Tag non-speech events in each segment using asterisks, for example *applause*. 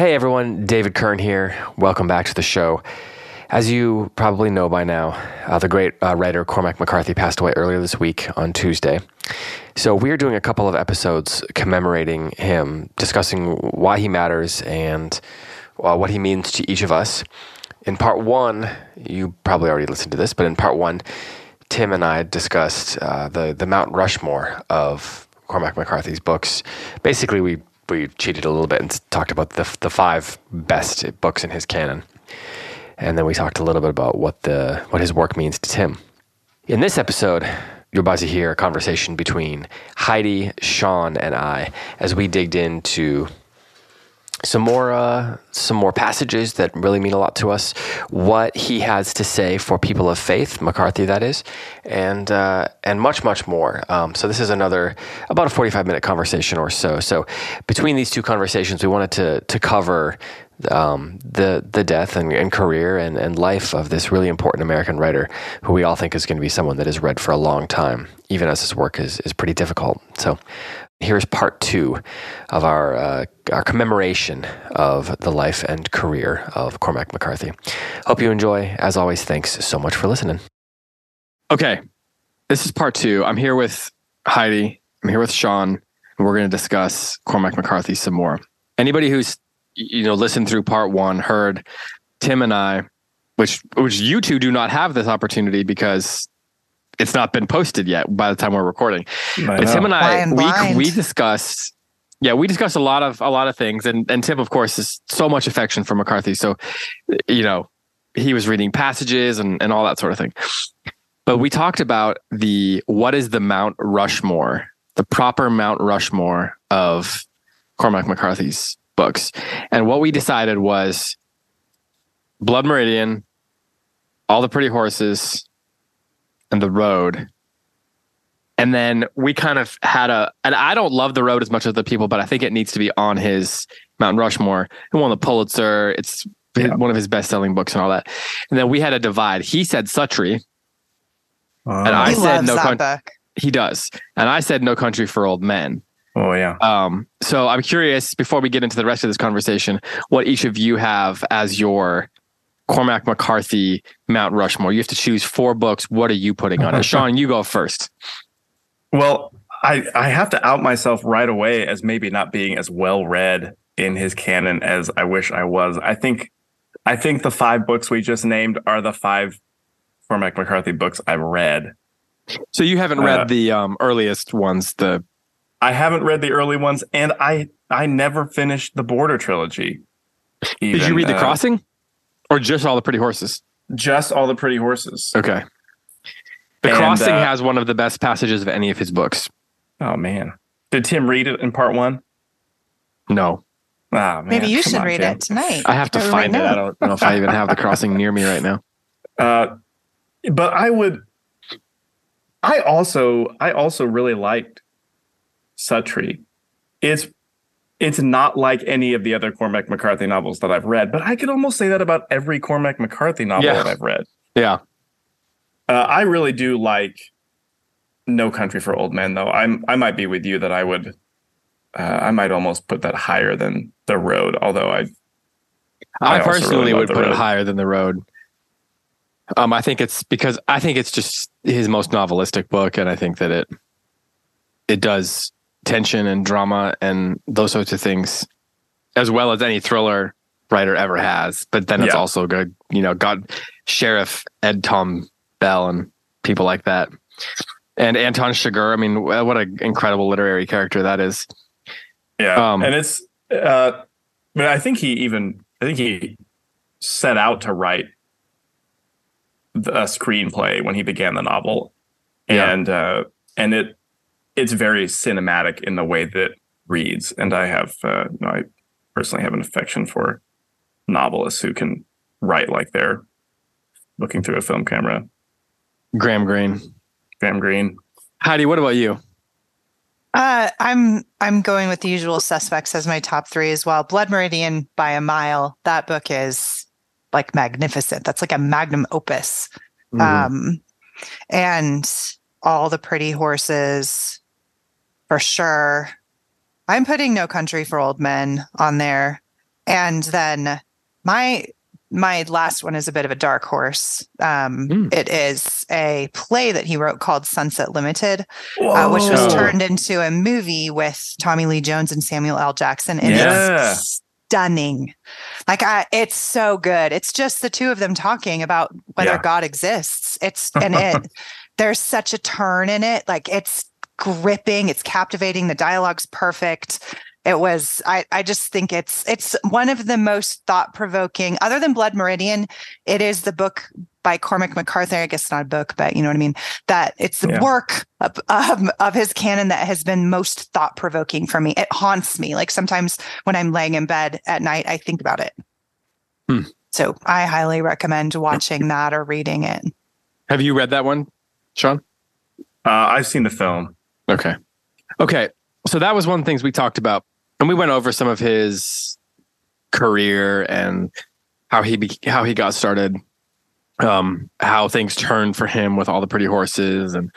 Hey everyone, David Kern here. Welcome back to the show. As you probably know by now, uh, the great uh, writer Cormac McCarthy passed away earlier this week on Tuesday. So we're doing a couple of episodes commemorating him, discussing why he matters and uh, what he means to each of us. In part one, you probably already listened to this, but in part one, Tim and I discussed uh, the the Mount Rushmore of Cormac McCarthy's books. Basically, we we cheated a little bit and talked about the the five best books in his canon, and then we talked a little bit about what the what his work means to Tim. In this episode, you're about to hear a conversation between Heidi, Sean, and I as we digged into some more uh, some more passages that really mean a lot to us. What he has to say for people of faith, McCarthy, that is, and uh, and much much more. Um, so this is another about a forty five minute conversation or so. So between these two conversations, we wanted to to cover. Um, the the death and, and career and, and life of this really important American writer who we all think is going to be someone that is read for a long time, even as his work is, is pretty difficult. So Here's part two of our uh, our commemoration of the life and career of Cormac McCarthy. Hope you enjoy. As always, thanks so much for listening. Okay, this is part two. I'm here with Heidi. I'm here with Sean, and we're going to discuss Cormac McCarthy some more. Anybody who's you know listened through part one heard Tim and I, which which you two do not have this opportunity because it's not been posted yet by the time we're recording. but Tim and I, we, we discussed, yeah, we discussed a lot of a lot of things, and and Tim, of course, is so much affection for McCarthy. So, you know, he was reading passages and and all that sort of thing. But we talked about the what is the Mount Rushmore, the proper Mount Rushmore of Cormac McCarthy's books, and what we decided was Blood Meridian, All the Pretty Horses, and the road. And then we kind of had a, and I don't love the road as much as the people, but I think it needs to be on his Mount Rushmore. He won the Pulitzer. It's yeah. one of his best selling books and all that. And then we had a divide. He said Suttree. and I said no country. He does. And I said no country for old men. Oh yeah. Um, so I'm curious before we get into the rest of this conversation, what each of you have as your Cormac McCarthy, Mount Rushmore. You have to choose four books. What are you putting on it? *laughs* Sean, you go first. Well, I, I have to out myself right away as maybe not being as well read in his canon as I wish I was. I think I think the five books we just named are the five Cormac McCarthy books I've read. So you haven't read uh, the um, earliest ones, the I haven't read the early ones, and I I never finished the Border trilogy. Even. Did you read The uh, Crossing? Or just all the pretty horses? Just all the pretty horses. Okay. The and, Crossing uh, has one of the best passages of any of his books. Oh man. Did Tim read it in part one? No. Ah, Maybe you should on, read Tim. it tonight. I have to find right it. I don't know if I even have the crossing near me right now. *laughs* Uh, but I would I also I also really liked Suttree. It's it's not like any of the other Cormac McCarthy novels that I've read, but I could almost say that about every Cormac McCarthy novel yeah. that I've read. Yeah. Uh, I really do like No Country for Old Men, though. I'm I might be with you that I would, uh, I might almost put that higher than The Road. Although I, I, I personally really would put road. it higher than The Road. Um, I think it's because I think it's just his most novelistic book, and I think that it it does tension and drama and those sorts of things, as well as any thriller writer ever has. But then it's yeah. also good, you know, God, Sheriff Ed Tom Bell and people like that. And Anton Chigurh, I mean, what an incredible literary character that is. Yeah. Um, and it's, uh, I mean, I think he even, I think he set out to write a screenplay when he began the novel. And, uh, and it, it's very cinematic in the way that reads. And I have, uh, you know, I personally have an affection for novelists who can write like they're looking through a film camera. Graham Greene. Graham Greene. Heidi, what about you? Uh, I'm I'm going with the usual suspects as my top three as well. Blood Meridian by a mile. That book is like magnificent. That's like a magnum opus. Mm-hmm. Um, and all the pretty horses for sure. I'm putting No Country for Old Men on there. And then my my last one is a bit of a dark horse. Um, mm. It is a play that he wrote called Sunset Limited, uh, which was turned into a movie with Tommy Lee Jones and Samuel L. Jackson. And yeah. it's stunning. Like, I, it's so good. It's just the two of them talking about whether yeah. God exists. It's, and it, *laughs* there's such a turn in it. Like, it's gripping, it's captivating. The dialogue's perfect. It was I, I just think it's it's one of the most thought-provoking other than blood meridian it is the book by cormac mccarthy i guess not a book but you know what i mean that it's the yeah. work of, um, of his canon that has been most thought-provoking for me. It haunts me. Like sometimes when i'm laying in bed at night i think about it. Hmm. so i highly recommend watching that or reading it. Have you read that one sean? Uh, i've seen the film okay okay so that was one of the things we talked about and we went over some of his career and how he be, how he got started, um, how things turned for him with all the pretty horses and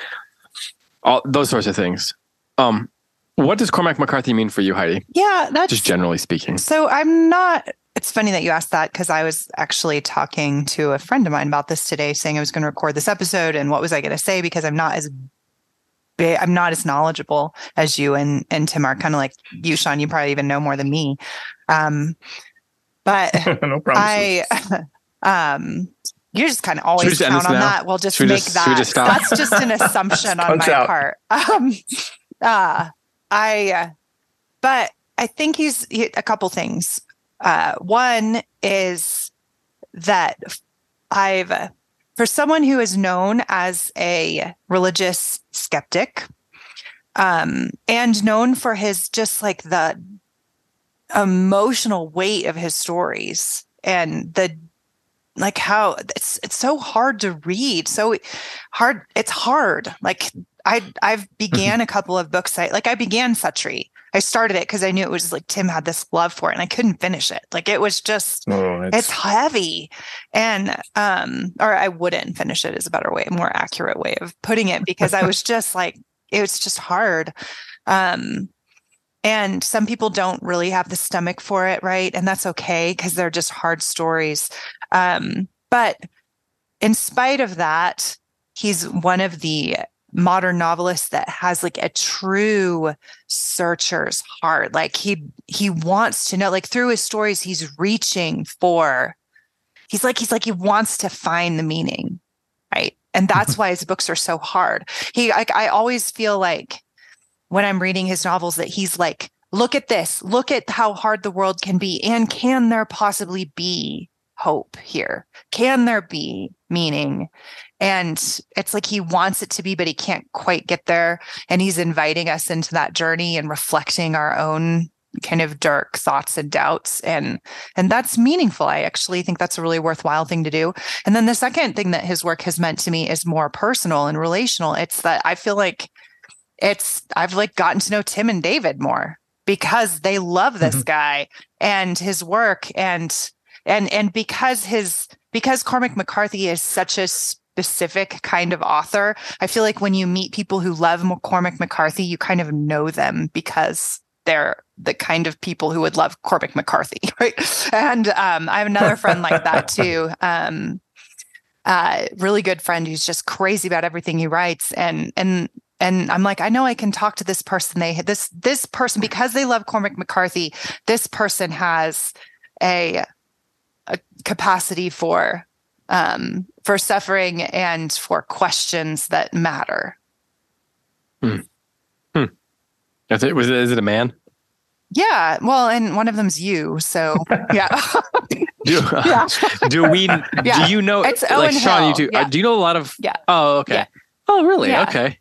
all those sorts of things. Um, what does Cormac McCarthy mean for you, Heidi? Yeah, that's just generally speaking. So I'm not. It's funny that you asked that because I was actually talking to a friend of mine about this today, saying I was going to record this episode and what was I going to say because I'm not as big. I'm not as knowledgeable as you and and Tim are kind of like you, Sean. You probably even know more than me. Um, but *laughs* no I, *laughs* um, you just kind of always count on now? that. We'll just make just, that. Just that's just an *laughs* assumption on my out. part. Um, uh, I, uh, but I think he's he, a couple things. Uh, one is that I've for someone who is known as a religious skeptic um, and known for his just like the emotional weight of his stories and the like how it's it's so hard to read so hard it's hard. Like i i've began a couple of books I, like i began Suttree I started it because I knew it was like Tim had this love for it and I couldn't finish it. Like it was just oh, it's... it's... heavy. And um or I wouldn't finish it is a better way, a more accurate way of putting it because I was *laughs* just like it was just hard. Um and some people don't really have the stomach for it, right? And that's okay because they're just hard stories. Um but in spite of that, he's one of the modern novelist that has like a true searcher's heart. Like he he wants to know like through his stories he's reaching for he's like he's like he wants to find the meaning right? And that's mm-hmm. why his books are so hard. He like i always feel like when i'm reading his novels that he's like look at this. Look at how hard the world can be and can there possibly be hope here. Can there be meaning? And it's like he wants it to be but he can't quite get there. And he's inviting us into that journey and reflecting our own kind of dark thoughts and doubts. And and that's meaningful. I actually think that's a really worthwhile thing to do. And then the second thing that his work has meant to me is more personal and relational. It's that i feel like it's i've like gotten to know tim and david more because they love this mm-hmm. guy and his work. And and and because his because cormac mccarthy is such a specific kind of author. I feel like when you meet people who love Cormac McCarthy, you kind of know them because they're the kind of people who would love Cormac McCarthy, *laughs* right? And um, I have another friend like that *laughs* too. Um, uh, really good friend who's just crazy about everything he writes, and and and I'm like, I know I can talk to this person. They this this person because they love Cormac McCarthy. This person has a a capacity for um, for suffering and for questions that matter. Hmm. Hmm. That's it. Was it? Is it a man? Yeah. Well, and one of them's you. So *laughs* yeah. *laughs* *laughs* do, yeah. do we? Yeah. Do you know? It's Owen like Sean. Hill. You do. Yeah. Uh, do you know a lot of? Yeah. Oh, okay. Yeah. Oh, really? Yeah. Okay.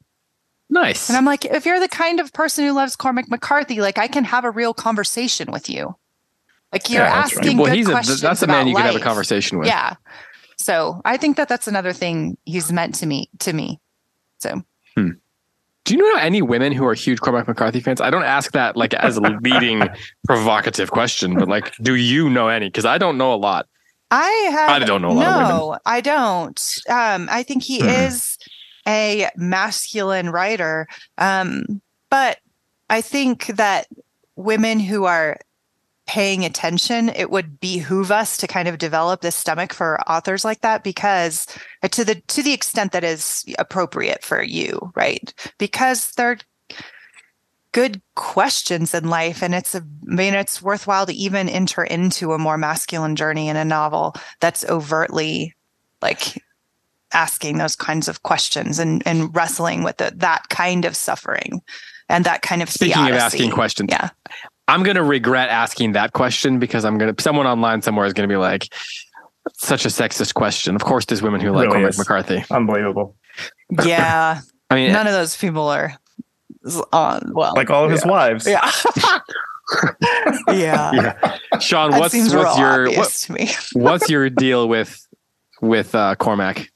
Nice. And I'm like, if you're the kind of person who loves Cormac McCarthy, like I can have a real conversation with you. Like you're yeah, asking right. well, good he's questions. A, that's a man you life. can have a conversation with. Yeah. So I think that that's another thing he's meant to me to me. So. Hmm. Do you know any women who are huge Cormac McCarthy fans? I don't ask that like as a *laughs* leading provocative question, but like, do you know any? Because I don't know a lot. I have. I don't know a lot no, of women. I don't. Um, I think he hmm. is a masculine writer, um, but I think that women who are paying attention, it would behoove us to kind of develop this stomach for authors like that because uh, to the to the extent that is appropriate for you, right? Because they're good questions in life and it's a, I mean it's worthwhile to even enter into a more masculine journey in a novel that's overtly like asking those kinds of questions and and wrestling with the, that kind of suffering and that kind of speaking theodicy. of asking questions yeah I'm going to regret asking that question because I'm going to, someone online somewhere is going to be like, such a sexist question. Of course, there's women who like really Cormac is. McCarthy. Unbelievable. Yeah. *laughs* I mean, none of those people are on, well, like all of his wives. Yeah. *laughs* yeah. *laughs* yeah. Sean, that what's, what's your, what, what's your deal with, with uh, Cormac?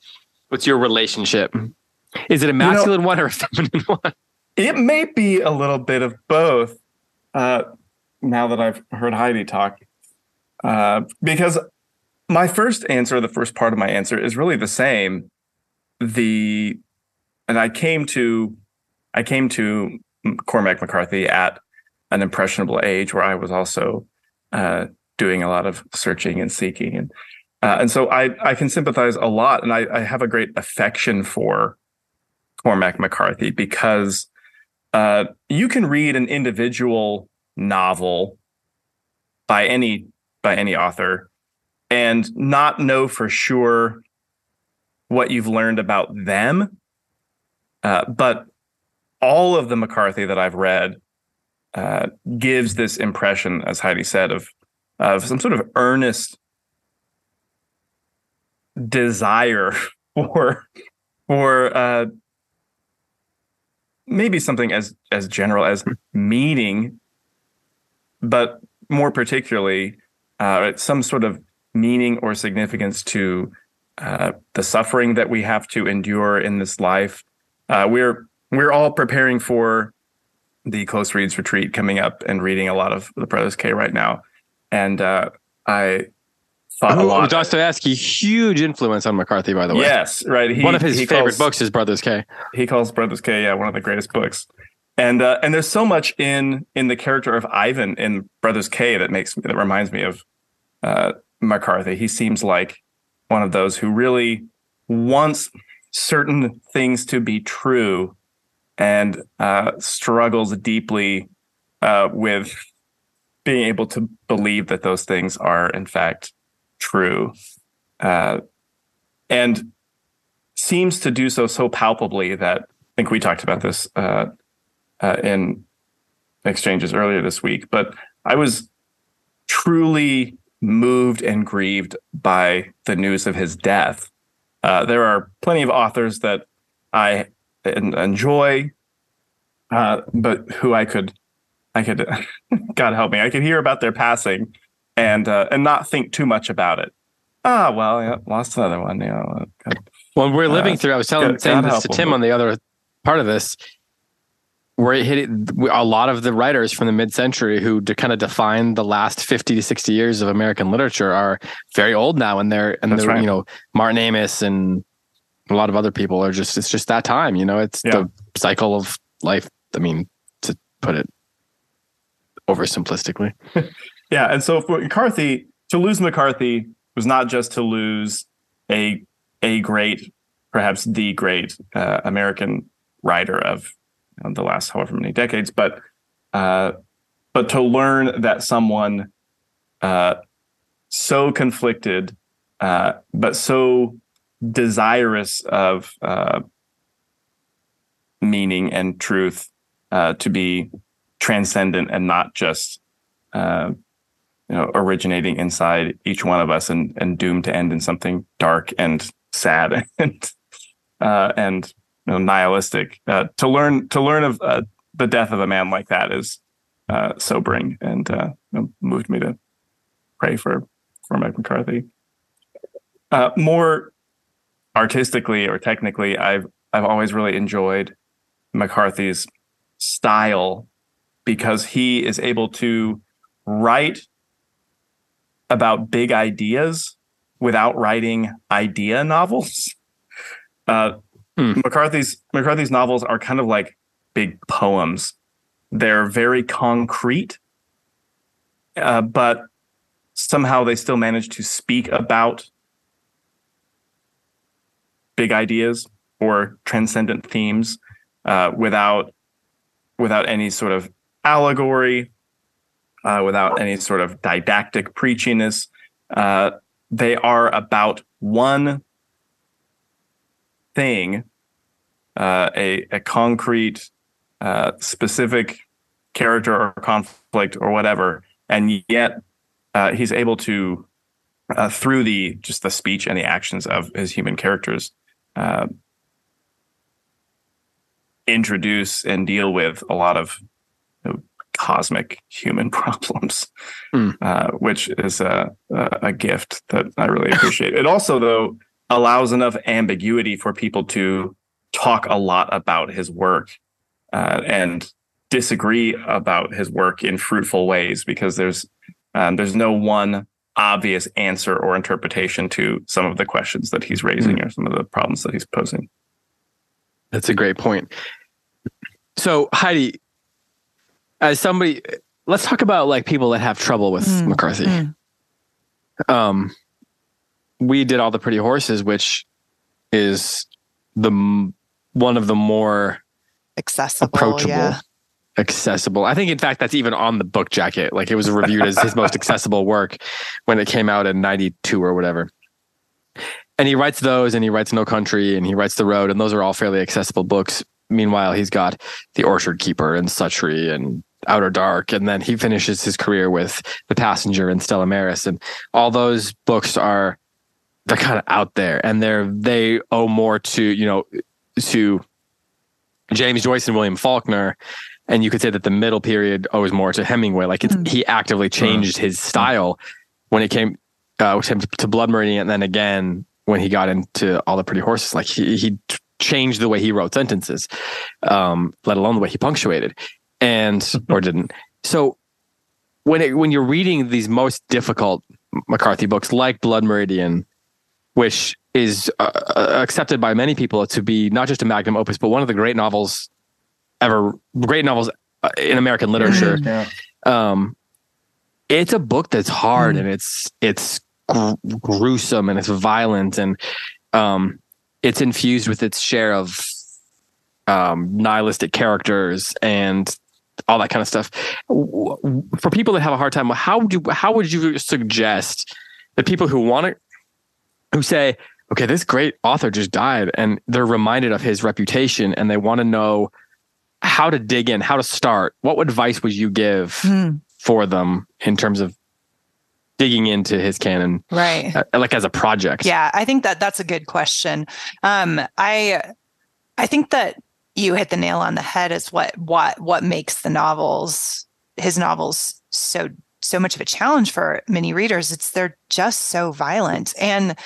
What's your relationship? Is it a masculine you know, one or a feminine one? It may be a little bit of both. Uh, now that I've heard Heidi talk, uh, because my first answer, the first part of my answer, is really the same. The and I came to I came to Cormac McCarthy at an impressionable age where I was also uh, doing a lot of searching and seeking, and uh, and so I I can sympathize a lot, and I, I have a great affection for Cormac McCarthy because uh, you can read an individual novel by any by any author and not know for sure what you've learned about them. Uh, but all of the McCarthy that I've read uh, gives this impression, as Heidi said, of of some sort of earnest desire *laughs* for for uh, maybe something as as general as meaning but more particularly, uh, some sort of meaning or significance to uh, the suffering that we have to endure in this life. Uh, we're we're all preparing for the close reads retreat coming up and reading a lot of the Brothers K right now, and uh, I thought a lot. Dostoevsky, huge influence on McCarthy, by the way. Yes, right. He, one of his favorite calls, books is Brothers K. He calls Brothers K, yeah, one of the greatest books and uh, and there's so much in in the character of Ivan in Brothers K that makes that reminds me of uh, McCarthy. He seems like one of those who really wants certain things to be true and uh, struggles deeply uh, with being able to believe that those things are in fact true, uh, and seems to do so so palpably that I think we talked about this uh, uh, in exchanges earlier this week, but I was truly moved and grieved by the news of his death. Uh, there are plenty of authors that I enjoy, uh, but who I could, I could, *laughs* God help me, I could hear about their passing and uh, and not think too much about it. Ah, well, yeah, lost another one. You know, well, we're living uh, through. I was telling God, saying God this to Tim on the other part of this where it hit a lot of the writers from the mid-century who kind of define the last 50 to 60 years of American literature are very old now and they're and That's they're right. you know Martin Amis and a lot of other people are just it's just that time you know it's yeah. the cycle of life I mean to put it oversimplistically *laughs* yeah and so for McCarthy to lose McCarthy was not just to lose a a great perhaps the great uh, American writer of the last however many decades, but uh, but to learn that someone uh, so conflicted, uh, but so desirous of uh, meaning and truth uh, to be transcendent and not just uh, you know originating inside each one of us and and doomed to end in something dark and sad *laughs* and and you know, nihilistic. Uh, to learn to learn of uh, the death of a man like that is uh, sobering and uh, moved me to pray for for Mike McCarthy. Uh, more artistically or technically, I've I've always really enjoyed McCarthy's style because he is able to write about big ideas without writing idea novels. *laughs* Uh, Hmm. McCarthy's McCarthy's novels are kind of like big poems. They're very concrete uh, but somehow they still manage to speak about big ideas or transcendent themes uh, without without any sort of allegory, uh, without any sort of didactic preachiness. Uh, they are about one thing, uh, a a concrete, uh, specific character or conflict or whatever, and yet uh, he's able to, through the just the speech and the actions of his human characters, introduce and deal with a lot of you know, cosmic human *laughs* problems, mm. uh, which is a, a gift that I really appreciate. it also, though, allows enough ambiguity for people to talk a lot about his work uh, and disagree about his work in fruitful ways because there's um, there's no one obvious answer or interpretation to some of the questions that he's raising mm. or some of the problems that he's posing. That's a great point. So Heidi, as somebody, let's talk about like people that have trouble with mm, McCarthy. Mm. Um, we did all the pretty horses, which is the one of the more accessible, approachable, yeah. accessible. I think, in fact, that's even on the book jacket. Like it was reviewed as his most accessible work when it came out in '92 or whatever. And he writes those, and he writes No Country, and he writes The Road, and those are all fairly accessible books meanwhile, he's got The Orchard Keeper and Suttree and Outer Dark, and then he finishes his career with The Passenger and Stella Maris, and all those books are they're kind of out there, and they're they owe more to you know to James Joyce and William Faulkner, and you could say that the middle period owes more to Hemingway. Like mm. he actively changed mm. his style when it came uh, to Blood Meridian, and then again when he got into all the pretty horses. Like he he changed the way he wrote sentences, um, let alone the way he punctuated, and *laughs* or didn't. So when it, when you're reading these most difficult McCarthy books, like Blood Meridian, which is uh, uh, accepted by many people to be not just a magnum opus, but one of the great novels ever, great novels uh, in American literature. *clears throat* Yeah. Um, it's a book that's hard mm. and it's it's gr- gruesome and it's violent and um, it's infused with its share of um, nihilistic characters and all that kind of stuff. For people that have a hard time, how do how would you suggest that people who want to who say, okay, this great author just died, and they're reminded of his reputation, and they want to know how to dig in, how to start. What advice would you give mm. for them in terms of digging into his canon right uh, like as a project yeah i think that that's a good question um i i think that you hit the nail on the head is what what what makes the novels his novels so so much of a challenge for many readers it's they're just so violent and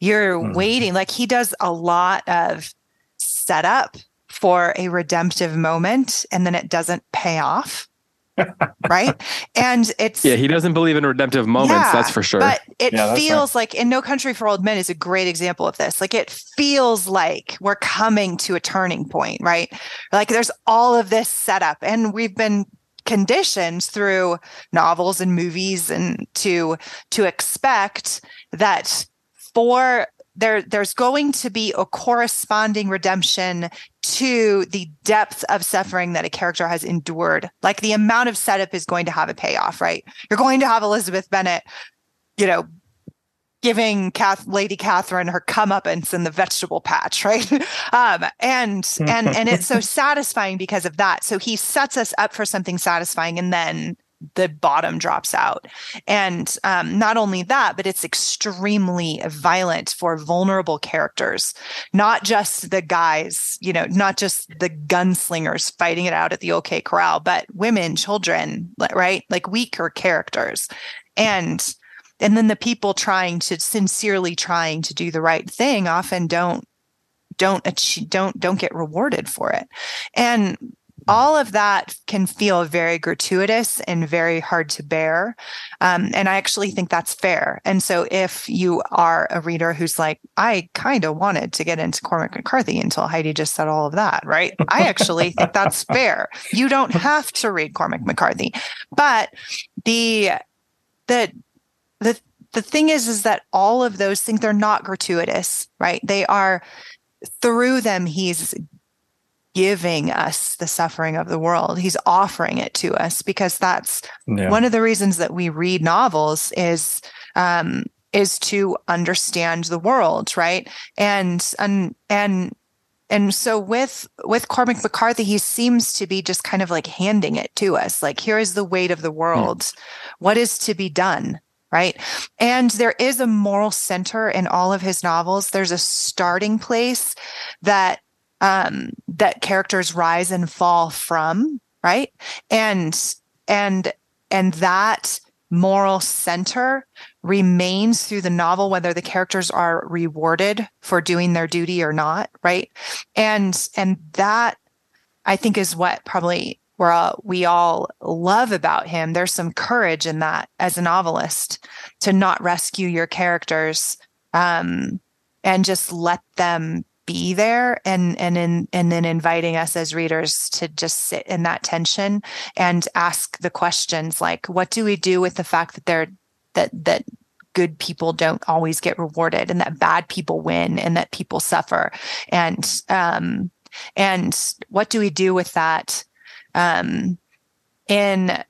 you're mm. waiting like he does a lot of setup for a redemptive moment and then it doesn't pay off *laughs* right? And it's yeah, he doesn't believe in redemptive moments. Yeah, that's for sure. But it yeah, feels right. like in No Country for Old Men is a great example of this. Like it feels like we're coming to a turning point, right? Like there's all of this setup, and we've been conditioned through novels and movies and to to expect that for there there's going to be a corresponding redemption to the depth of suffering that a character has endured. Like the amount of setup is going to have a payoff right? You're going to have elizabeth bennet you know giving Kath, lady catherine her comeuppance in the vegetable patch right *laughs* um, and and and it's so *laughs* satisfying because of that so he sets us up for something satisfying and then the bottom drops out. And um, not only that, but it's extremely violent for vulnerable characters, not just the guys, you know, not just the gunslingers fighting it out at the OK Corral, but women, children, right? Like weaker characters. And and then the people trying to sincerely trying to do the right thing often don't don't achieve, don't don't get rewarded for it. And all of that can feel very gratuitous and very hard to bear. Um, and I actually think that's fair. And so if you are a reader who's like, I kind of wanted to get into Cormac McCarthy until Heidi just said all of that, right? I actually think that's *laughs* fair. You don't have to read Cormac McCarthy. But the that the the thing is is that all of those things they're not gratuitous, right? They are through them he's giving us the suffering of the world. He's offering it to us because that's yeah. one of the reasons that we read novels is um, is to understand the world, right? And and and and so with with Cormac McCarthy, he seems to be just kind of like handing it to us. Like, here is the weight of the world. Mm. What is to be done? Right. And there is a moral center in all of his novels. There's a starting place that um, that characters rise and fall from, right? And and and that moral center remains through the novel whether the characters are rewarded for doing their duty or not right and and that i think is what probably we're all, we all love about him there's some courage in that as a novelist to not rescue your characters um, and just let them be there and and in and then inviting us as readers to just sit in that tension and ask the questions like what do we do with the fact that they're that that good people don't always get rewarded and that bad people win and that people suffer? And um and what do we do with that um in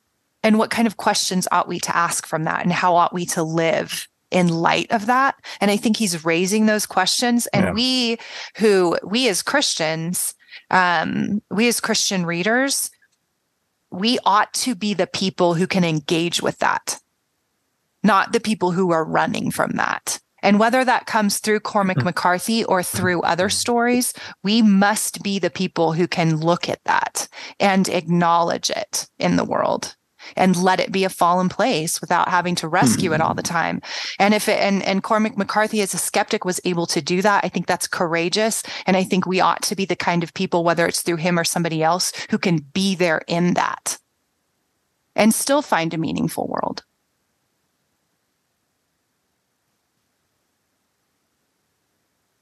and what kind of questions ought we to ask from that and how ought we to live in light of that. And I think he's raising those questions. And yeah. we who we as Christians, um, we as Christian readers, we ought to be the people who can engage with that, not the people who are running from that. And whether that comes through Cormac mm-hmm. McCarthy or through other stories, we must be the people who can look at that and acknowledge it in the world and let it be a fallen place without having to rescue mm-hmm. it all the time. And if it, and, and Cormac McCarthy as a skeptic was able to do that, I think that's courageous. And I think we ought to be the kind of people, whether it's through him or somebody else, who can be there in that and still find a meaningful world.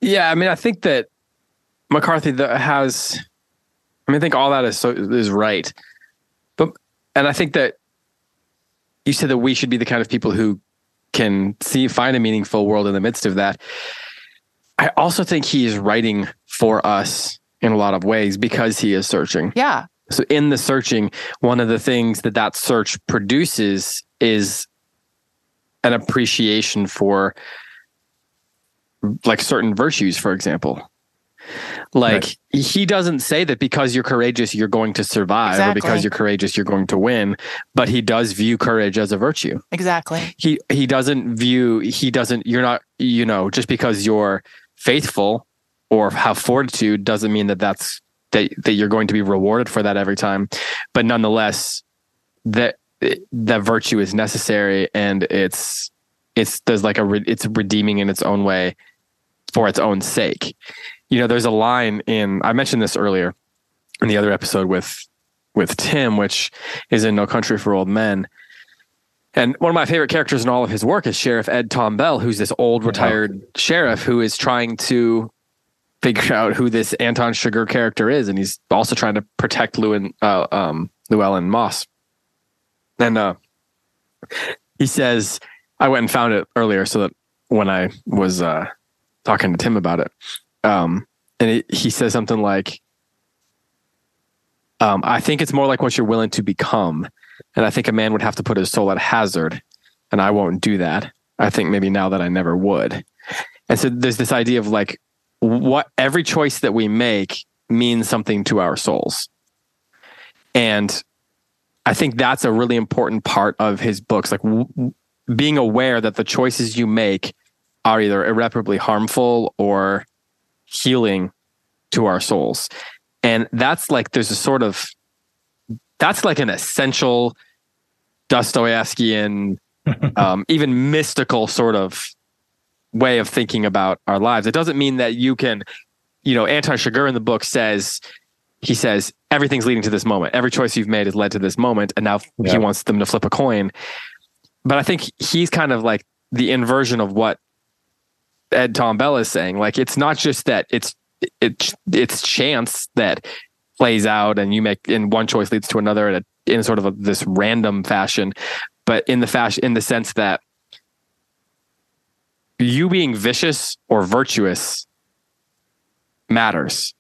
Yeah, I mean, I think that McCarthy has. I mean, I think all that is so is right but and I think that you said that we should be the kind of people who can see find a meaningful world in the midst of that. I also think he is writing for us in a lot of ways because he is searching. Yeah. So in the searching, one of the things that that search produces is an appreciation for like certain virtues, for example. Like right. he doesn't say that because you're courageous, you're going to survive, exactly. or because you're courageous, you're going to win. But he does view courage as a virtue. Exactly. He he doesn't view he doesn't. You're not you know just because you're faithful or have fortitude doesn't mean that that's that that you're going to be rewarded for that every time. But nonetheless, that that virtue is necessary and it's it's there's like a it's redeeming in its own way for its own sake you know, there's a line in I mentioned this earlier in the other episode with with Tim, which is in No Country for Old Men. And one of my favorite characters in all of his work is Sheriff Ed Tom Bell, who's this old retired sheriff who is trying to figure *laughs* out who this Anton Chigurh character is, and he's also trying to protect Llewyn, uh, um, Llewellyn Moss. And uh, he says, I went and found it earlier so that when I was uh, talking to Tim about it, um, and it, he says something like, um, I think it's more like what you're willing to become. And I think a man would have to put his soul at hazard. And I won't do that. I think maybe now that I never would. And so there's this idea of like what every choice that we make means something to our souls. And I think that's a really important part of his books, like w- being aware that the choices you make are either irreparably harmful or healing to our souls. And that's like, there's a sort of, that's like an essential Dostoevskian, *laughs* um, even mystical sort of way of thinking about our lives. It doesn't mean that you can, you know, Anton Chigurh in the book says, he says, everything's leading to this moment. Every choice you've made has led to this moment. And now yeah. he wants them to flip a coin. But I think he's kind of like the inversion of what Ed Tom Bell is saying. Like it's not just that it's it's it's chance that plays out and you make and one choice leads to another in, a, in sort of a, this random fashion, but in the fashion in the sense that you being vicious or virtuous matters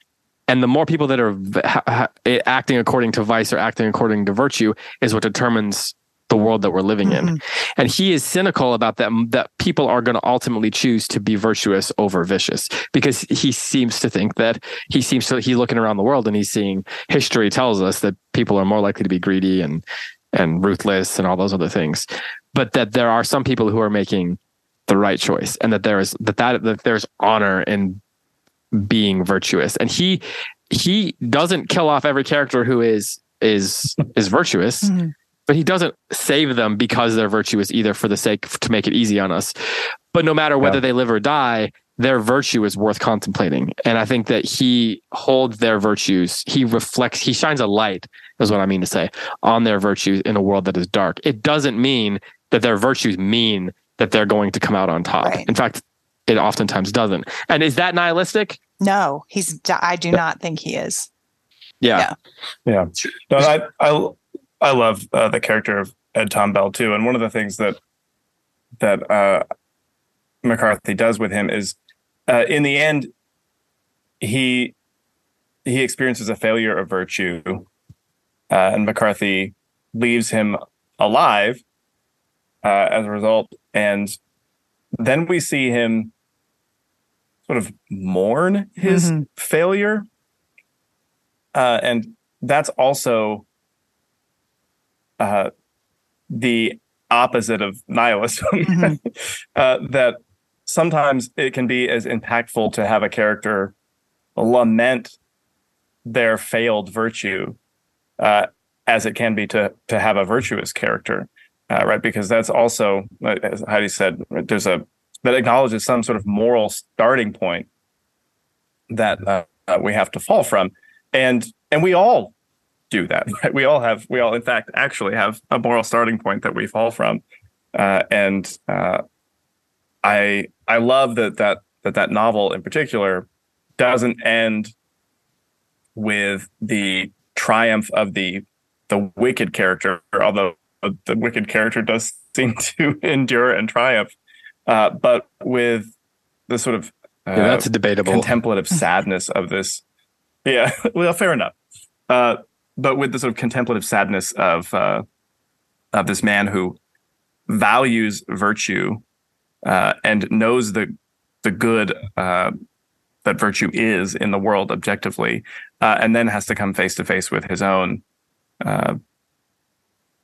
and the more people that are acting according to vice or acting according to virtue is what determines the world that we're living mm-hmm. in and he is cynical about that that people are going to ultimately choose to be virtuous over vicious because he seems to think that he seems to he's looking around the world and he's seeing history tells us that people are more likely to be greedy and and ruthless and all those other things but that there are some people who are making the right choice and that there is that that, that there's honor in being virtuous and he he doesn't kill off every character who is is is virtuous mm-hmm. But he doesn't save them because their virtue is either for the sake to make it easy on us but no matter whether yeah. they live or die their virtue is worth contemplating and i think that he holds their virtues he reflects he shines a light is what i mean to say on their virtues in a world that is dark it doesn't mean that their virtues mean that they're going to come out on top right. in fact it oftentimes doesn't. And is that nihilistic? No, he's. I do not think he is. Yeah, yeah. yeah. No, I I I love uh, the character of Ed Tom Bell too, and one of the things that that uh, McCarthy does with him is, uh, in the end, he he experiences a failure of virtue, uh, and McCarthy leaves him alive uh, as a result, and then we see him sort of mourn his mm-hmm. failure. Uh, and that's also uh, the opposite of nihilism. Mm-hmm. *laughs* uh, that sometimes it can be as impactful to have a character lament their failed virtue uh, as it can be to to have a virtuous character uh, right? Because that's also, as Heidi said, there's a that acknowledges some sort of moral starting point that uh, we have to fall from, and and we all do that. *laughs* Right? We all have, we all, in fact, actually have a moral starting point that we fall from, uh, and uh, I I love that that that that novel in particular doesn't end with the triumph of the the wicked character, although the wicked character does *laughs* seem to endure and triumph, uh, but with the sort of uh, yeah, that's debatable contemplative sadness of this. Yeah, *laughs* well, fair enough. Uh, but with the sort of contemplative sadness of uh, of this man who values virtue uh, and knows the the good uh, that virtue is in the world objectively, and then has to come face to face with his own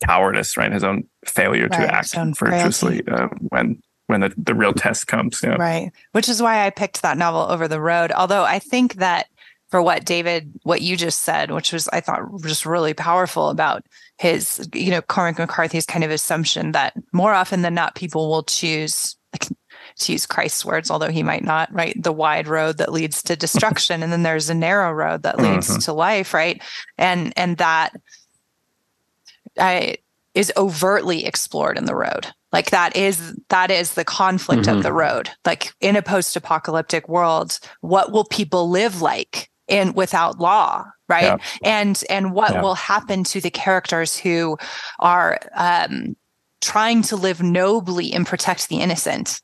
cowardice, right? His own failure right, to act virtuously uh, when when the, the real test comes. Right. Which is why I picked that novel over the road. Although I think that for what David, what you just said, which was I thought just really powerful about his, you know, Cormac McCarthy's kind of assumption that more often than not, people will choose like *laughs* to use Christ's words, although he might not, right? The wide road that leads to destruction. and then there's a narrow road that leads mm-hmm. to life, right? And and that I, is overtly explored in the road like that is that is the conflict mm-hmm. of the road like in a post-apocalyptic world what will people live like in without law right yeah. and and what yeah. will happen to the characters who are um, trying to live nobly and protect the innocent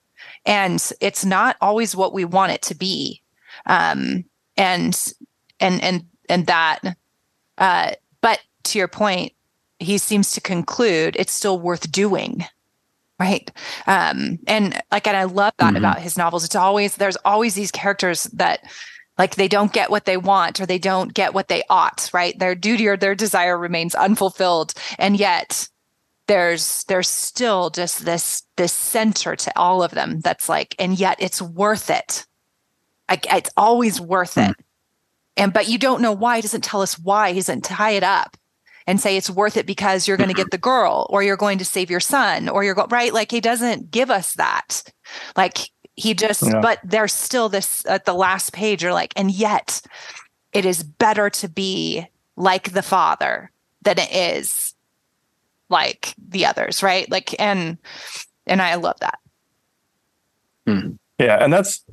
and it's not always what we want it to be um, and and and and that uh, but to your point he seems to conclude it's still worth doing right um and like and i love that mm-hmm. about his novels it's always there's always these characters that like they don't get what they want or they don't get what they ought right? Their duty or their desire remains unfulfilled. And yet there's there's still just this this center to all of them that's like and yet it's worth it. Like it's always worth it. Hmm. And but you don't know why. He doesn't tell us why. He doesn't tie it up and say it's worth it because you're going to get the girl or you're going to save your son or you're going right? Like he doesn't give us that. Like he just yeah. but there's still this at the last page you're like and yet it is better to be like the father than it is like the others right like and and i love that hmm. yeah and that's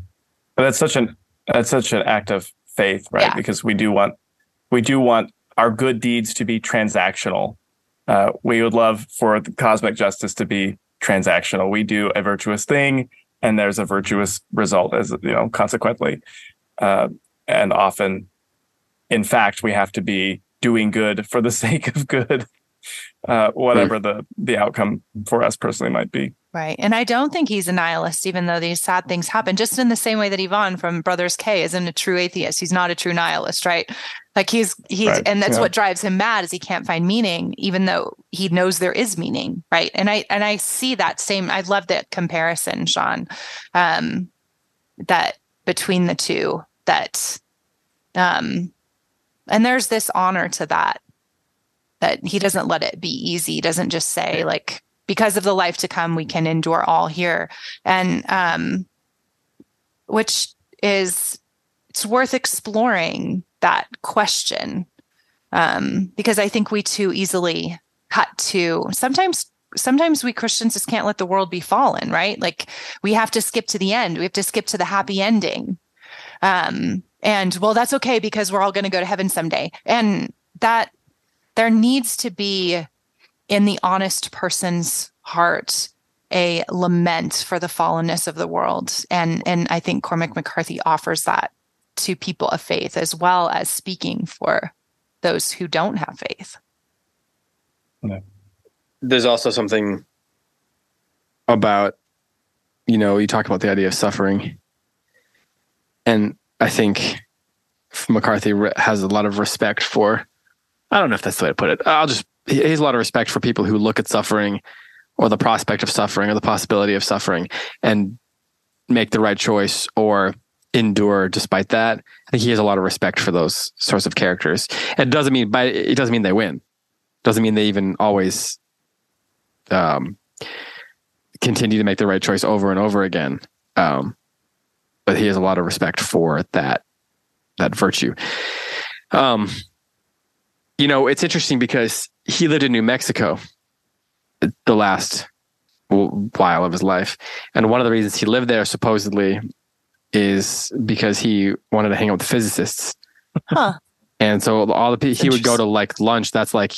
that's such an that's such an act of faith right yeah. because we do want we do want our good deeds to be transactional. uh, we would love for the cosmic justice to be transactional. We do a virtuous thing, and there's a virtuous result as you know, consequently. Uh, and often, in fact, we have to be doing good for the *laughs* sake of good, uh, whatever mm. the the outcome for us personally might be. Right. And I don't think he's a nihilist, even though these sad things happen, just in the same way that Ivan from Brothers K isn't a true atheist. He's not a true nihilist, right? Like he's he's right. and that's yeah. what drives him mad is he can't find meaning, even though he knows there is meaning. Right. And I and I see that same I love that comparison, Sean. Um that between the two that um and there's this honor to that that he doesn't let it be easy he doesn't just say like because of the life to come we can endure all here and um which is it's worth exploring that question um because i think we too easily cut to sometimes sometimes we Christians just can't let the world be fallen, right? Like we have to skip to the end. We have to skip to the happy ending. Um, and well, that's okay because we're all going to go to heaven someday. And that there needs to be in the honest person's heart a lament for the fallenness of the world and and i think cormac mccarthy offers that to people of faith as well as speaking for those who don't have faith. There's also something about you know you talk about the idea of suffering. And i think mccarthy has a lot of respect for i don't know if that's the way to put it. I'll just he has a lot of respect for people who look at suffering or the prospect of suffering or the possibility of suffering and make the right choice or endure despite that. I think he has a lot of respect for those sorts of characters. It doesn't mean but it doesn't mean they win. Doesn't mean they even always um, continue to make the right choice over and over again. Um, but he has a lot of respect for that that virtue. Um, you know, it's interesting because he lived in New Mexico the last while of his life. And one of the reasons he lived there supposedly is because he wanted to hang out with physicists. Huh. And so all the he would go to like lunch. That's like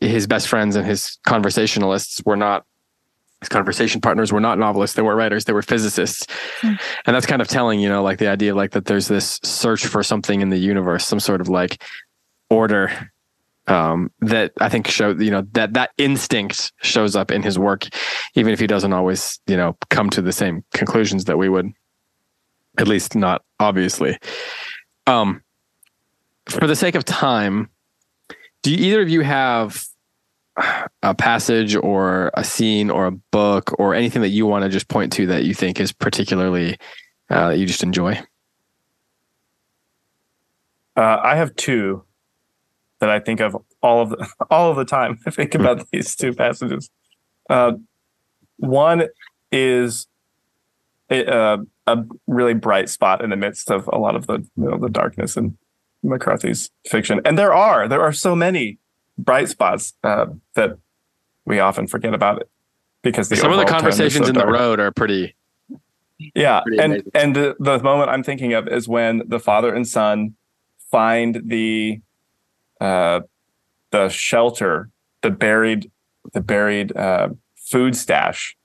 his best friends and his conversationalists were not his conversation partners were not novelists they were writers they were physicists hmm. and that's kind of telling you know like the idea like that there's this search for something in the universe some sort of like order um, that I think show you know that that instinct shows up in his work, even if he doesn't always you know come to the same conclusions that we would, at least not obviously. Um, for the sake of time, do either of you have a passage or a scene or a book or anything that you want to just point to that you think is particularly uh, that you just enjoy? Uh, I have two that I think of all of the *laughs* all of the time. I think about hmm. these two passages. Uh, one is a, a, really bright spot in the midst of a lot of the you know, the darkness in McCarthy's fiction, and there are there are so many bright spots uh, that we often forget about it because some of the conversations so in the road are pretty. Yeah, pretty and and the, the moment I'm thinking of is when the father and son find the uh, the shelter, the buried, the buried uh, food stash,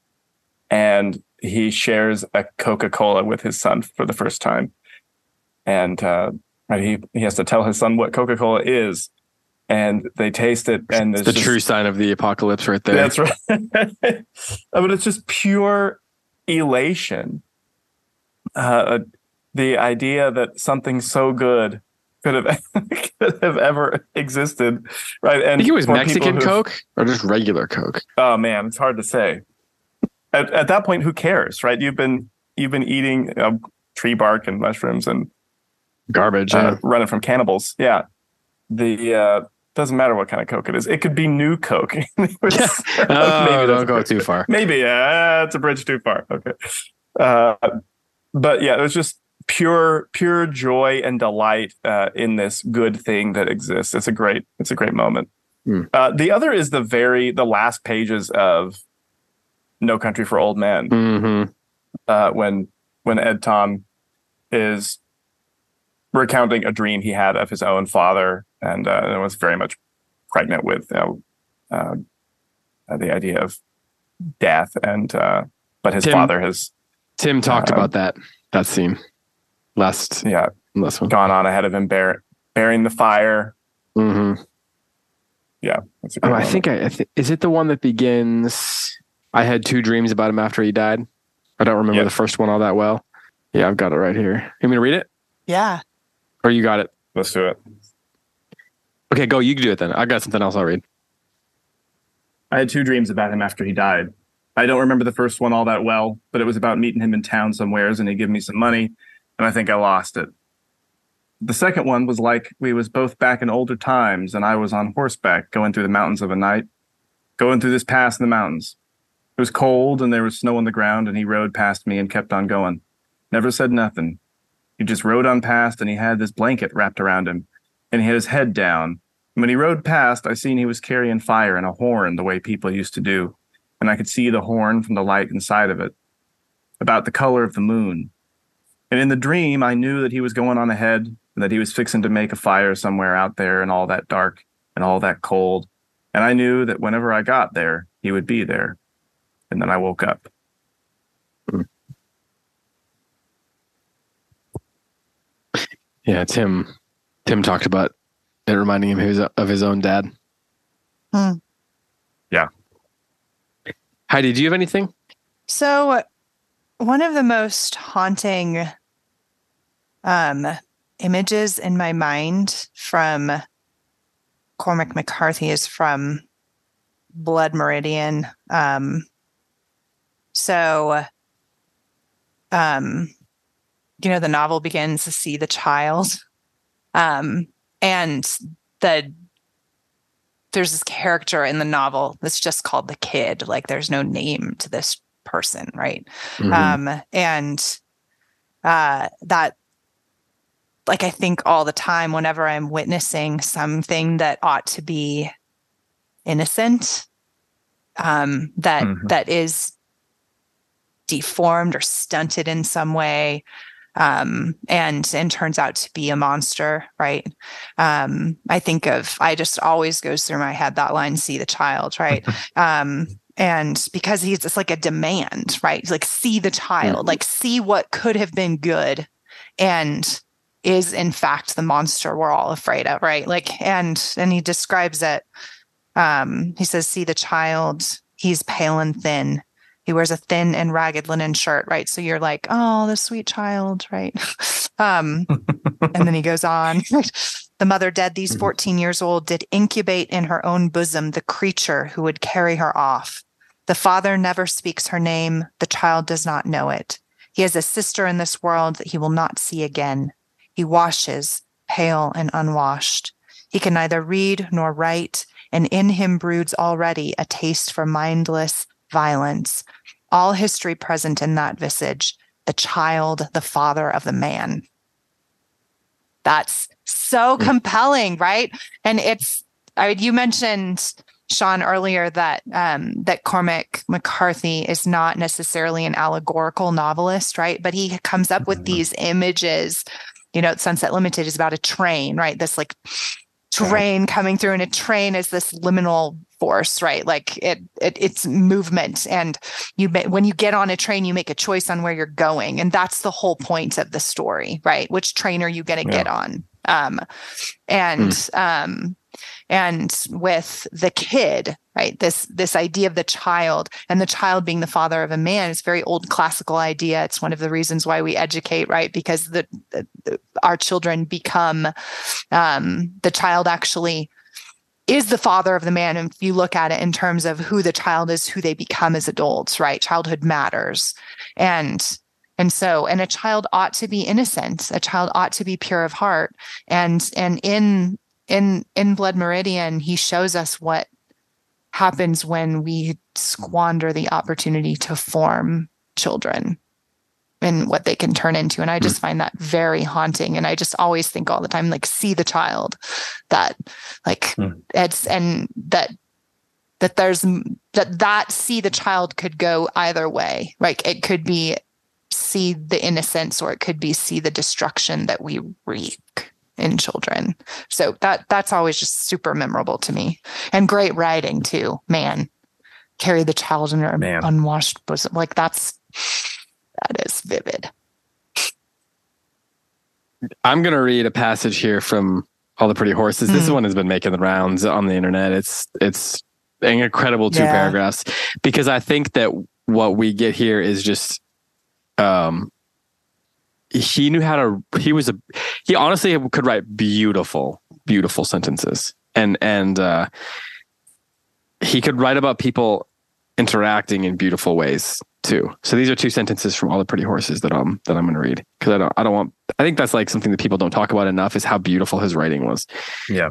and he shares a Coca Cola with his son for the first time, and uh, he he has to tell his son what Coca Cola is, and they taste it, and it's the just, true sign of the apocalypse, right there. That's right. *laughs* but it's just pure elation. Uh, the idea that something so good could have *laughs* could have ever existed, right? And I think it was Mexican Coke or just regular Coke. Oh man, it's hard to say. At, at that point, who cares, right? You've been you've been eating you know, tree bark and mushrooms and garbage, uh, yeah. running from cannibals. Yeah, the uh, doesn't matter what kind of Coke it is. It could be new Coke. *laughs* was, *laughs* oh, maybe don't go too far. Maybe uh, it's a bridge too far. Okay, uh, but yeah, it was just pure pure joy and delight uh, in this good thing that exists. It's a great it's a great moment. Mm. Uh, the other is the very the last pages of No Country for Old Men mm-hmm. uh, when when Ed Tom is recounting a dream he had of his own father and, uh, was very much pregnant with you know, uh, the idea of death, and uh, but his Tim, father has. Tim talked uh, about that that scene last. Yeah, last one. Gone on ahead of him, bear, bearing the fire. Mm-hmm. Yeah, oh, I think I, I th- is it the one that begins. I had two dreams about him after he died. I don't remember yep. the first one all that well. Yeah, I've got it right here. You want me to read it? Yeah. Or you got it? Let's do it. Okay, go. You can do it then. I got something else I'll read. I had two dreams about him after he died. I don't remember the first one all that well, but it was about meeting him in town somewheres and he gave me some money, and I think I lost it. The second one was like we was both back in older times and I was on horseback going through the mountains of a night, going through this pass in the mountains. It was cold and there was snow on the ground and he rode past me and kept on going. Never said nothing. He just rode on past and he had this blanket wrapped around him and he had his head down. And when he rode past, I seen he was carrying fire and a horn the way people used to do. And I could see the horn from the light inside of it, about the color of the moon. And in the dream, I knew that he was going on ahead and that he was fixing to make a fire somewhere out there in all that dark and all that cold. And I knew that whenever I got there, he would be there and then I woke up. Yeah, Tim. Tim talked about it reminding him of his, of his own dad. Hmm. Yeah. Heidi, do you have anything? So, one of the most haunting um, images in my mind from Cormac McCarthy is from Blood Meridian. Um, so, um, you know, the novel begins to see the child, um, and the there's this character in the novel that's just called the kid. Like, there's no name to this person, right? Mm-hmm. Um, and uh, that like I think all the time whenever I'm witnessing something that ought to be innocent, um, that, mm-hmm. that is deformed or stunted in some way um, and and turns out to be a monster right? Um, i think of i just always goes through my head that line see the child right? *laughs* Um, and because he's it's like a demand right? Like see the child like see what could have been good and is in fact the monster we're all afraid of right? Like and and he describes it um he says see the child he's pale and thin he wears a thin and ragged linen shirt, right? So you're like, oh, the sweet child, right? *laughs* um, and then he goes on. *laughs* the mother dead, these mm-hmm. 14 years old, did incubate in her own bosom the creature who would carry her off. The father never speaks her name. The child does not know it. He has a sister in this world that he will not see again. He washes, pale and unwashed. He can neither read nor write, and in him broods already a taste for mindless violence, all history present in that visage, the child, the father of the man. That's so mm. compelling, right? And it's, I you mentioned Sean earlier that um, that Cormac McCarthy is not necessarily an allegorical novelist, right? But he comes up with mm-hmm. these images. You know, Sunset Limited is about a train, right? This like train coming through, and a train is this liminal force right like it, it it's movement and you when you get on a train you make a choice on where you're going and that's the whole point of the story right which train are you going to yeah. get on um and mm. um and with the kid right this this idea of the child and the child being the father of a man is very old classical idea it's one of the reasons why we educate right because the, the our children become um the child actually is the father of the man. And if you look at it in terms of who the child is, who they become as adults, right? Childhood matters. And and so, and a child ought to be innocent. A child ought to be pure of heart. And and in in in Blood Meridian, he shows us what happens when we squander the opportunity to form children and what they can turn into. And I just find that very haunting. And I just always think all the time, like, see the child that, like, mm. it's, and that, that there's that, that see the child could go either way. Like, it could be see the innocence or it could be see the destruction that we wreak. In children. So that that's always just super memorable to me. And great writing too. Man, carry the child in her Man. unwashed bosom. Like that's that is vivid. I'm gonna read a passage here from All the Pretty Horses. Mm. This hmm. one has been making the rounds on the internet. It's it's an incredible two yeah. paragraphs because I think that what we get here is just um he knew how to he was a he honestly could write beautiful beautiful sentences. And and uh he could write about people interacting in beautiful ways too. So these are two sentences from all the pretty horses that i'm that i'm going to read. Because i don't i don't want i think that's like something that people don't talk about enough is how beautiful his writing was. Yeah.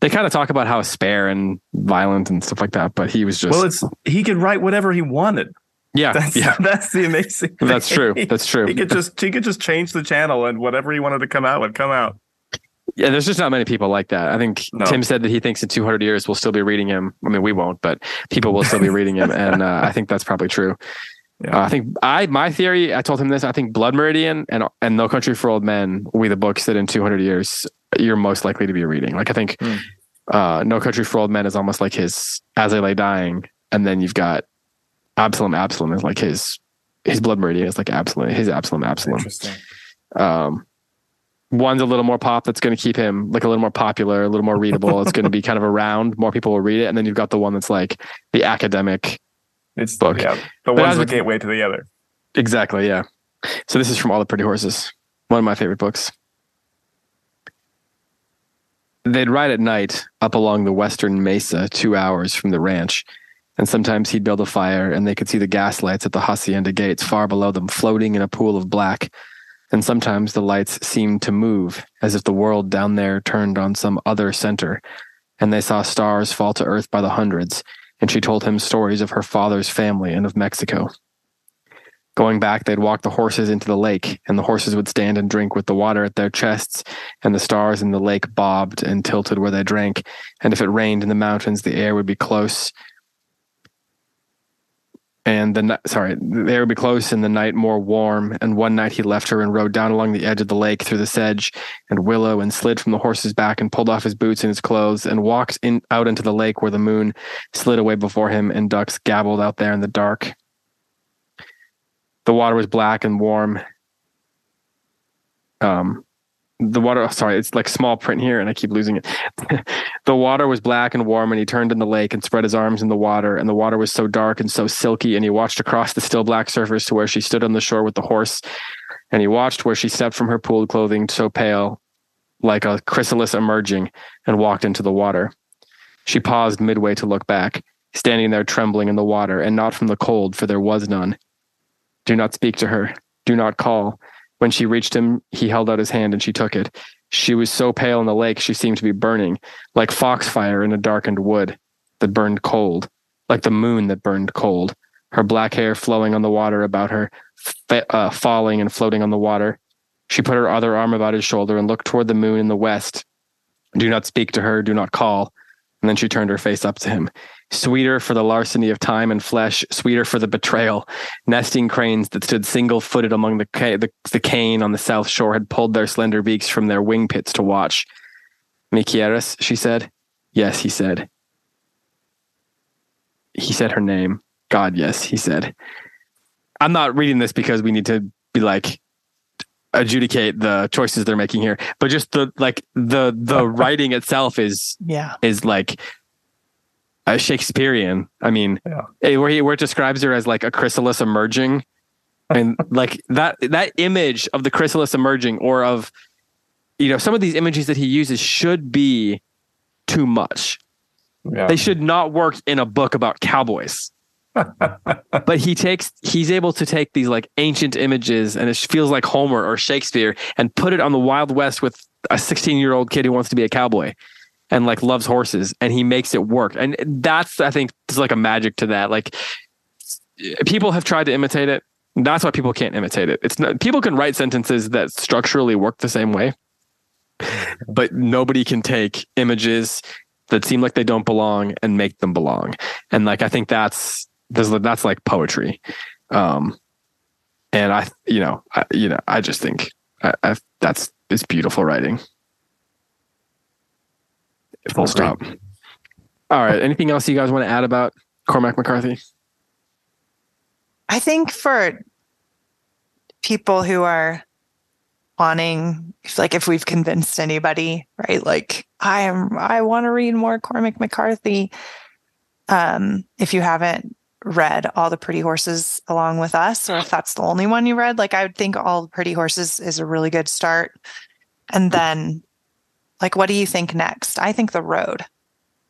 They kind of talk about how spare and violent and stuff like that but he was just well it's he could write whatever he wanted yeah, that's, yeah. that's the amazing. Thing. That's true. That's true. he could just he could just change the channel and whatever he wanted to come out would come out. Yeah, there's just not many people like that. I think no. Tim said that he thinks in 200 years we'll still be reading him. I mean, we won't, but people will still be reading him, and uh, I think that's probably true. Yeah. Uh, I think I my theory. I told him this. I think Blood Meridian and and No Country for Old Men will be the books that in 200 years you're most likely to be reading. Like I think mm. uh, No Country for Old Men is almost like his As I Lay Dying, and then you've got Absalom. Absalom is like his his blood meridian is like Absalom. His Absalom. Absalom. Interesting. Um, one's a little more pop that's going to keep him like a little more popular, a little more readable. it's going to be kind of around. More people will read it, and then you've got the one that's like the academic. It's book. Yeah, the one's the gateway to the other. Exactly. Yeah. So this is from All the Pretty Horses. One of my favorite books. They'd ride at night up along the western mesa, two hours from the ranch and sometimes he'd build a fire and they could see the gas lights at the hacienda gates far below them floating in a pool of black. And sometimes the lights seemed to move as if the world down there turned on some other center. And they saw stars fall to earth by the hundreds. And she told him stories of her father's family and of Mexico. Going back, they'd walk the horses into the lake, and the horses would stand and drink with the water at their chests, and the stars in the lake bobbed and tilted where they drank. And if it rained in the mountains, the air would be close, and the sorry the air would be close and the night more warm. And one night he left her and rode down along the edge of the lake through the sedge and willow and slid from the horse's back and pulled off his boots and his clothes and walked in out into the lake where the moon slid away before him and ducks gabbled out there in the dark. The water was black and warm. Um the water oh, sorry it's like small print here and i keep losing it. *laughs* The water was black and warm and he turned in the lake and spread his arms in the water and the water was so dark and so silky and he watched across the still black surface to where she stood on the shore with the horse and he watched where she stepped from her pooled clothing so pale like a chrysalis emerging and walked into the water. She paused midway to look back standing there trembling in the water and not from the cold for there was none. Do not speak to her. Do not call when she reached him, he held out his hand and she took it. She was so pale in the lake, she seemed to be burning, like foxfire in a darkened wood that burned cold, like the moon that burned cold. Her black hair flowing on the water about her, uh, falling and floating on the water. She put her other arm about his shoulder and looked toward the moon in the west. Do not speak to her, do not call. And then she turned her face up to him sweeter for the larceny of time and flesh, sweeter for the betrayal. Nesting cranes that stood single footed among the, ca- the, the cane on the south shore had pulled their slender beaks from their wing pits to watch. Me quieres, she said. Yes, he said. He said her name. God, yes, he said. I'm not reading this because we need to be like adjudicate the choices they're making here, but just the like the the *laughs* writing itself is yeah is like uh, Shakespearean. I mean, yeah. where he where it describes her as like a chrysalis emerging, and *laughs* like that that image of the chrysalis emerging, or of you know some of these images that he uses should be too much. Yeah. They should not work in a book about cowboys. *laughs* but he takes he's able to take these like ancient images and it feels like Homer or Shakespeare and put it on the Wild West with a 16 year old kid who wants to be a cowboy and like loves horses and he makes it work. And that's I think there's like a magic to that. Like people have tried to imitate it. That's why people can't imitate it. It's not people can write sentences that structurally work the same way. But nobody can take images that seem like they don't belong and make them belong. And like I think that's that's like poetry. Um and I you know, I, you know, I just think I, I, that's it's beautiful writing. Full stop. All right. Anything else you guys want to add about Cormac McCarthy? I think for people who are wanting like if we've convinced anybody right like i am i want to read more cormac mccarthy um if you haven't read all the pretty horses along with us or if that's the only one you read like i would think all the pretty horses is a really good start and then like what do you think next? I think the road.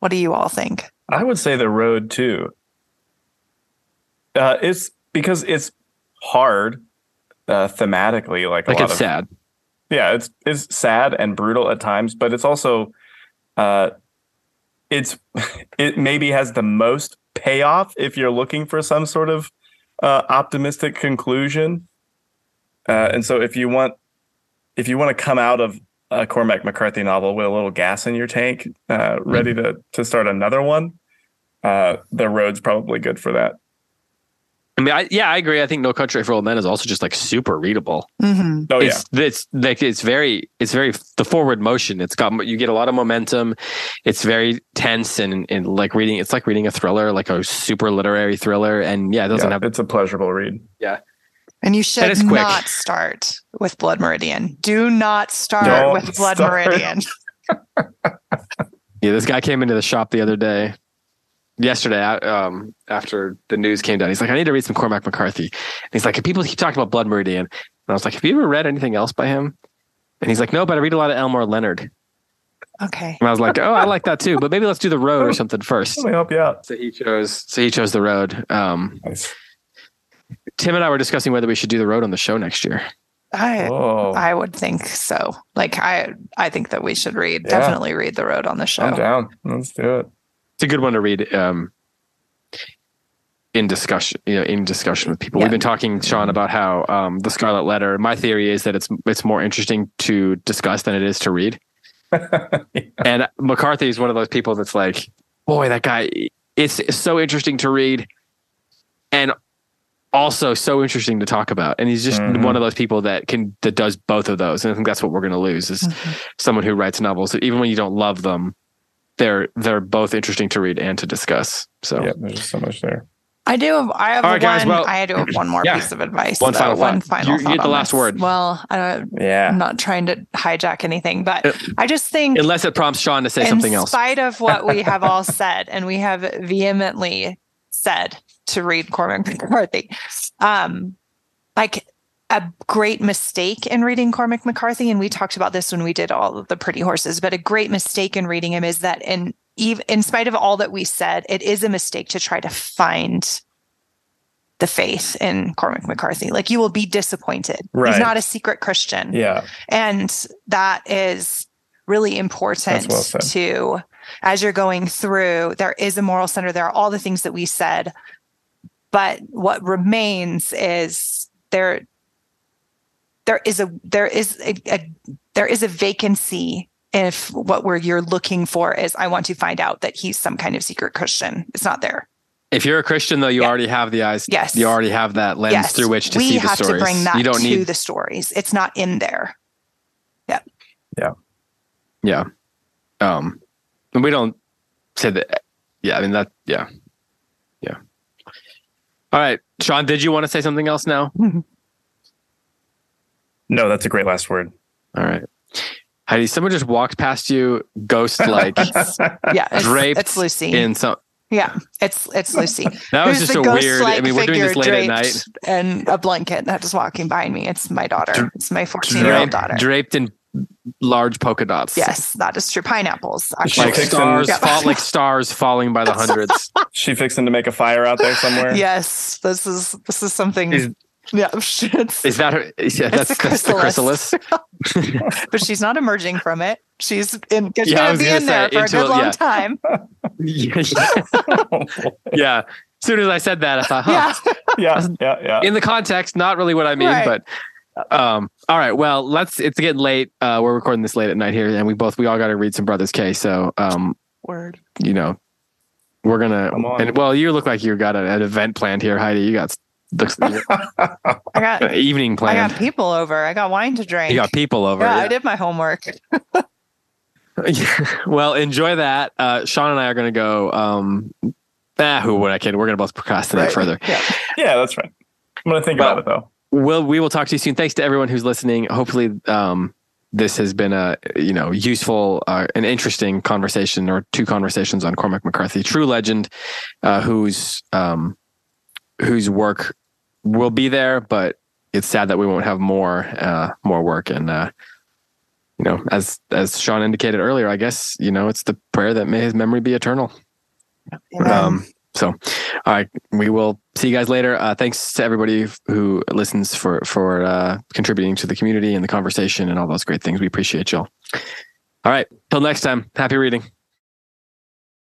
What do you all think? I would say the road too. Uh it's because it's hard uh, thematically like like a it's lot of, sad. Yeah it's it's sad and brutal at times but it's also uh it's *laughs* it maybe has the most payoff if you're looking for some sort of uh optimistic conclusion. Uh and so if you want if you want to come out of a cormac mccarthy novel with a little gas in your tank uh ready to to start another one uh the road's probably good for that I mean, I, yeah, I agree. I think No Country for Old Men is also just like super readable. mm-hmm. oh yeah it's, it's like it's very it's very the forward motion. It's got you get a lot of momentum. It's very tense and and like reading. It's like reading a thriller, like a super literary thriller. And yeah, it doesn't Yeah, have it's a pleasurable read and you should not start with blood meridian do not start Don't with blood start. meridian *laughs* Yeah, this guy came into the shop the other day, yesterday, um, after the news came down. He's like, I need to read some Cormac McCarthy. And he's like, people keep talking about Blood Meridian. And I was like, Have you ever read anything else by him? And he's like, No, but I read a lot of Elmore Leonard. okay And I was like, Oh, I like that too. But maybe let's do the road or *laughs* something first. let me help you out So he chose. So he chose the road. Um, nice Tim and I were discussing whether we should do the road on the show next year. i oh I would think so. Like I I think that we should read Yeah. definitely read the road on the show. i'm down let's do it It's a good one to read. Um, in discussion, you know, in discussion with people. Yeah. We've been talking, Sean, about how um, the Scarlet Letter. My theory is that it's it's more interesting to discuss than it is to read. *laughs* *laughs* And McCarthy is one of those people that's like, boy, that guy. It's so interesting to read, and also so interesting to talk about. And he's just Mhm. one of those people that can that does both of those. And I think that's what we're going to lose is Mhm. someone who writes novels. Even when you don't love them, they're they're both interesting to read and to discuss. So yeah there's just so much there I do have I have All one guys, well- I do have one more Yeah. piece of advice. One though. final one thought. final You- you get the last this. word. Well, I don't, yeah I'm not trying to hijack anything, but Uh, I just think unless it prompts Sean to say something else. In spite of what we have *laughs* all said, and we have vehemently said to read Cormac *laughs* McCarthy, um, like a great mistake in reading Cormac McCarthy, and we talked about this when we did all of the pretty horses, but a great mistake in reading him is that in even in spite of all that we said, it is a mistake to try to find the faith in Cormac McCarthy. Like you will be disappointed. Right. He's not a secret Christian. yeah And that is really important well to, as you're going through, there is a moral center. There are all the things that we said. But what remains is there there is a there is a, a there is a vacancy if what we're you're looking for is I want to find out that he's some kind of secret Christian. It's not there. If you're a Christian, though, you Yeah. already have the eyes. Yes. You already have that lens yes, through which to we see the have stories. to bring that you don't to need. the stories. It's not in there. yeah. Yeah. Yeah. Um, and we don't say that. Yeah. I mean that. Yeah. Yeah. All right, Sean. Did you want to say something else now? *laughs* no that's a great last word All right. Heidi, someone just walked past you, ghost like *laughs* Yeah, it's, draped it's Lucy. in some. Yeah, it's it's Lucy. *laughs* That was Who's just the a weird. I ghost-like mean, we're doing this figure late at draped night. And a blanket that is walking behind me. It's my daughter. It's my 14 year old daughter. draped in large polka dots. Yes, that is true. Pineapples. She Like Actually. stars, Yeah. fall, like stars falling by the *laughs* hundreds. she fixing to make a fire out there somewhere Yes, this is this is something. Is- yeah, it's, Is that her? Yeah, that's, the that's the chrysalis. *laughs* but she's not emerging from it. She's in. She's Yeah, gonna be gonna in there say, for a good a- long yeah. time. yeah, *laughs* yeah. yeah. As soon as I said that, I thought, huh. Yeah. yeah yeah yeah In the context, not really what I mean, Right. but um, all right. Well, let's. It's getting late. Uh, we're recording this late at night here, and we both we all got to read some Brothers K. So, um, Word. you know, we're gonna. Come on. And well, you look like you got a, an event planned here, Heidi. You got looks *laughs* like I got an *laughs* evening planned. I got people over. I got wine to drink. you got people over. yeah, yeah. I did my homework. *laughs* well, enjoy that. Uh, Sean and I are going to go. Um, ah, who would I kid? We're going to both procrastinate right. further. Yeah. yeah, that's right. I'm going to think about it though. We'll, we will talk to you soon. Thanks to everyone who's listening. Hopefully, um, this has been a you know useful uh, an interesting conversation or two conversations on Cormac McCarthy, true legend, uh, whose um, whose work will be there, but it's sad that we won't have more uh, more work. And uh, you know, as as Sean indicated earlier, I guess you know it's the prayer that may his memory be eternal. Um, so, all right, we will see you guys later. Uh, thanks to everybody who listens for for uh, contributing to the community and the conversation and all those great things. We appreciate y'all. All right, till next time. Happy reading.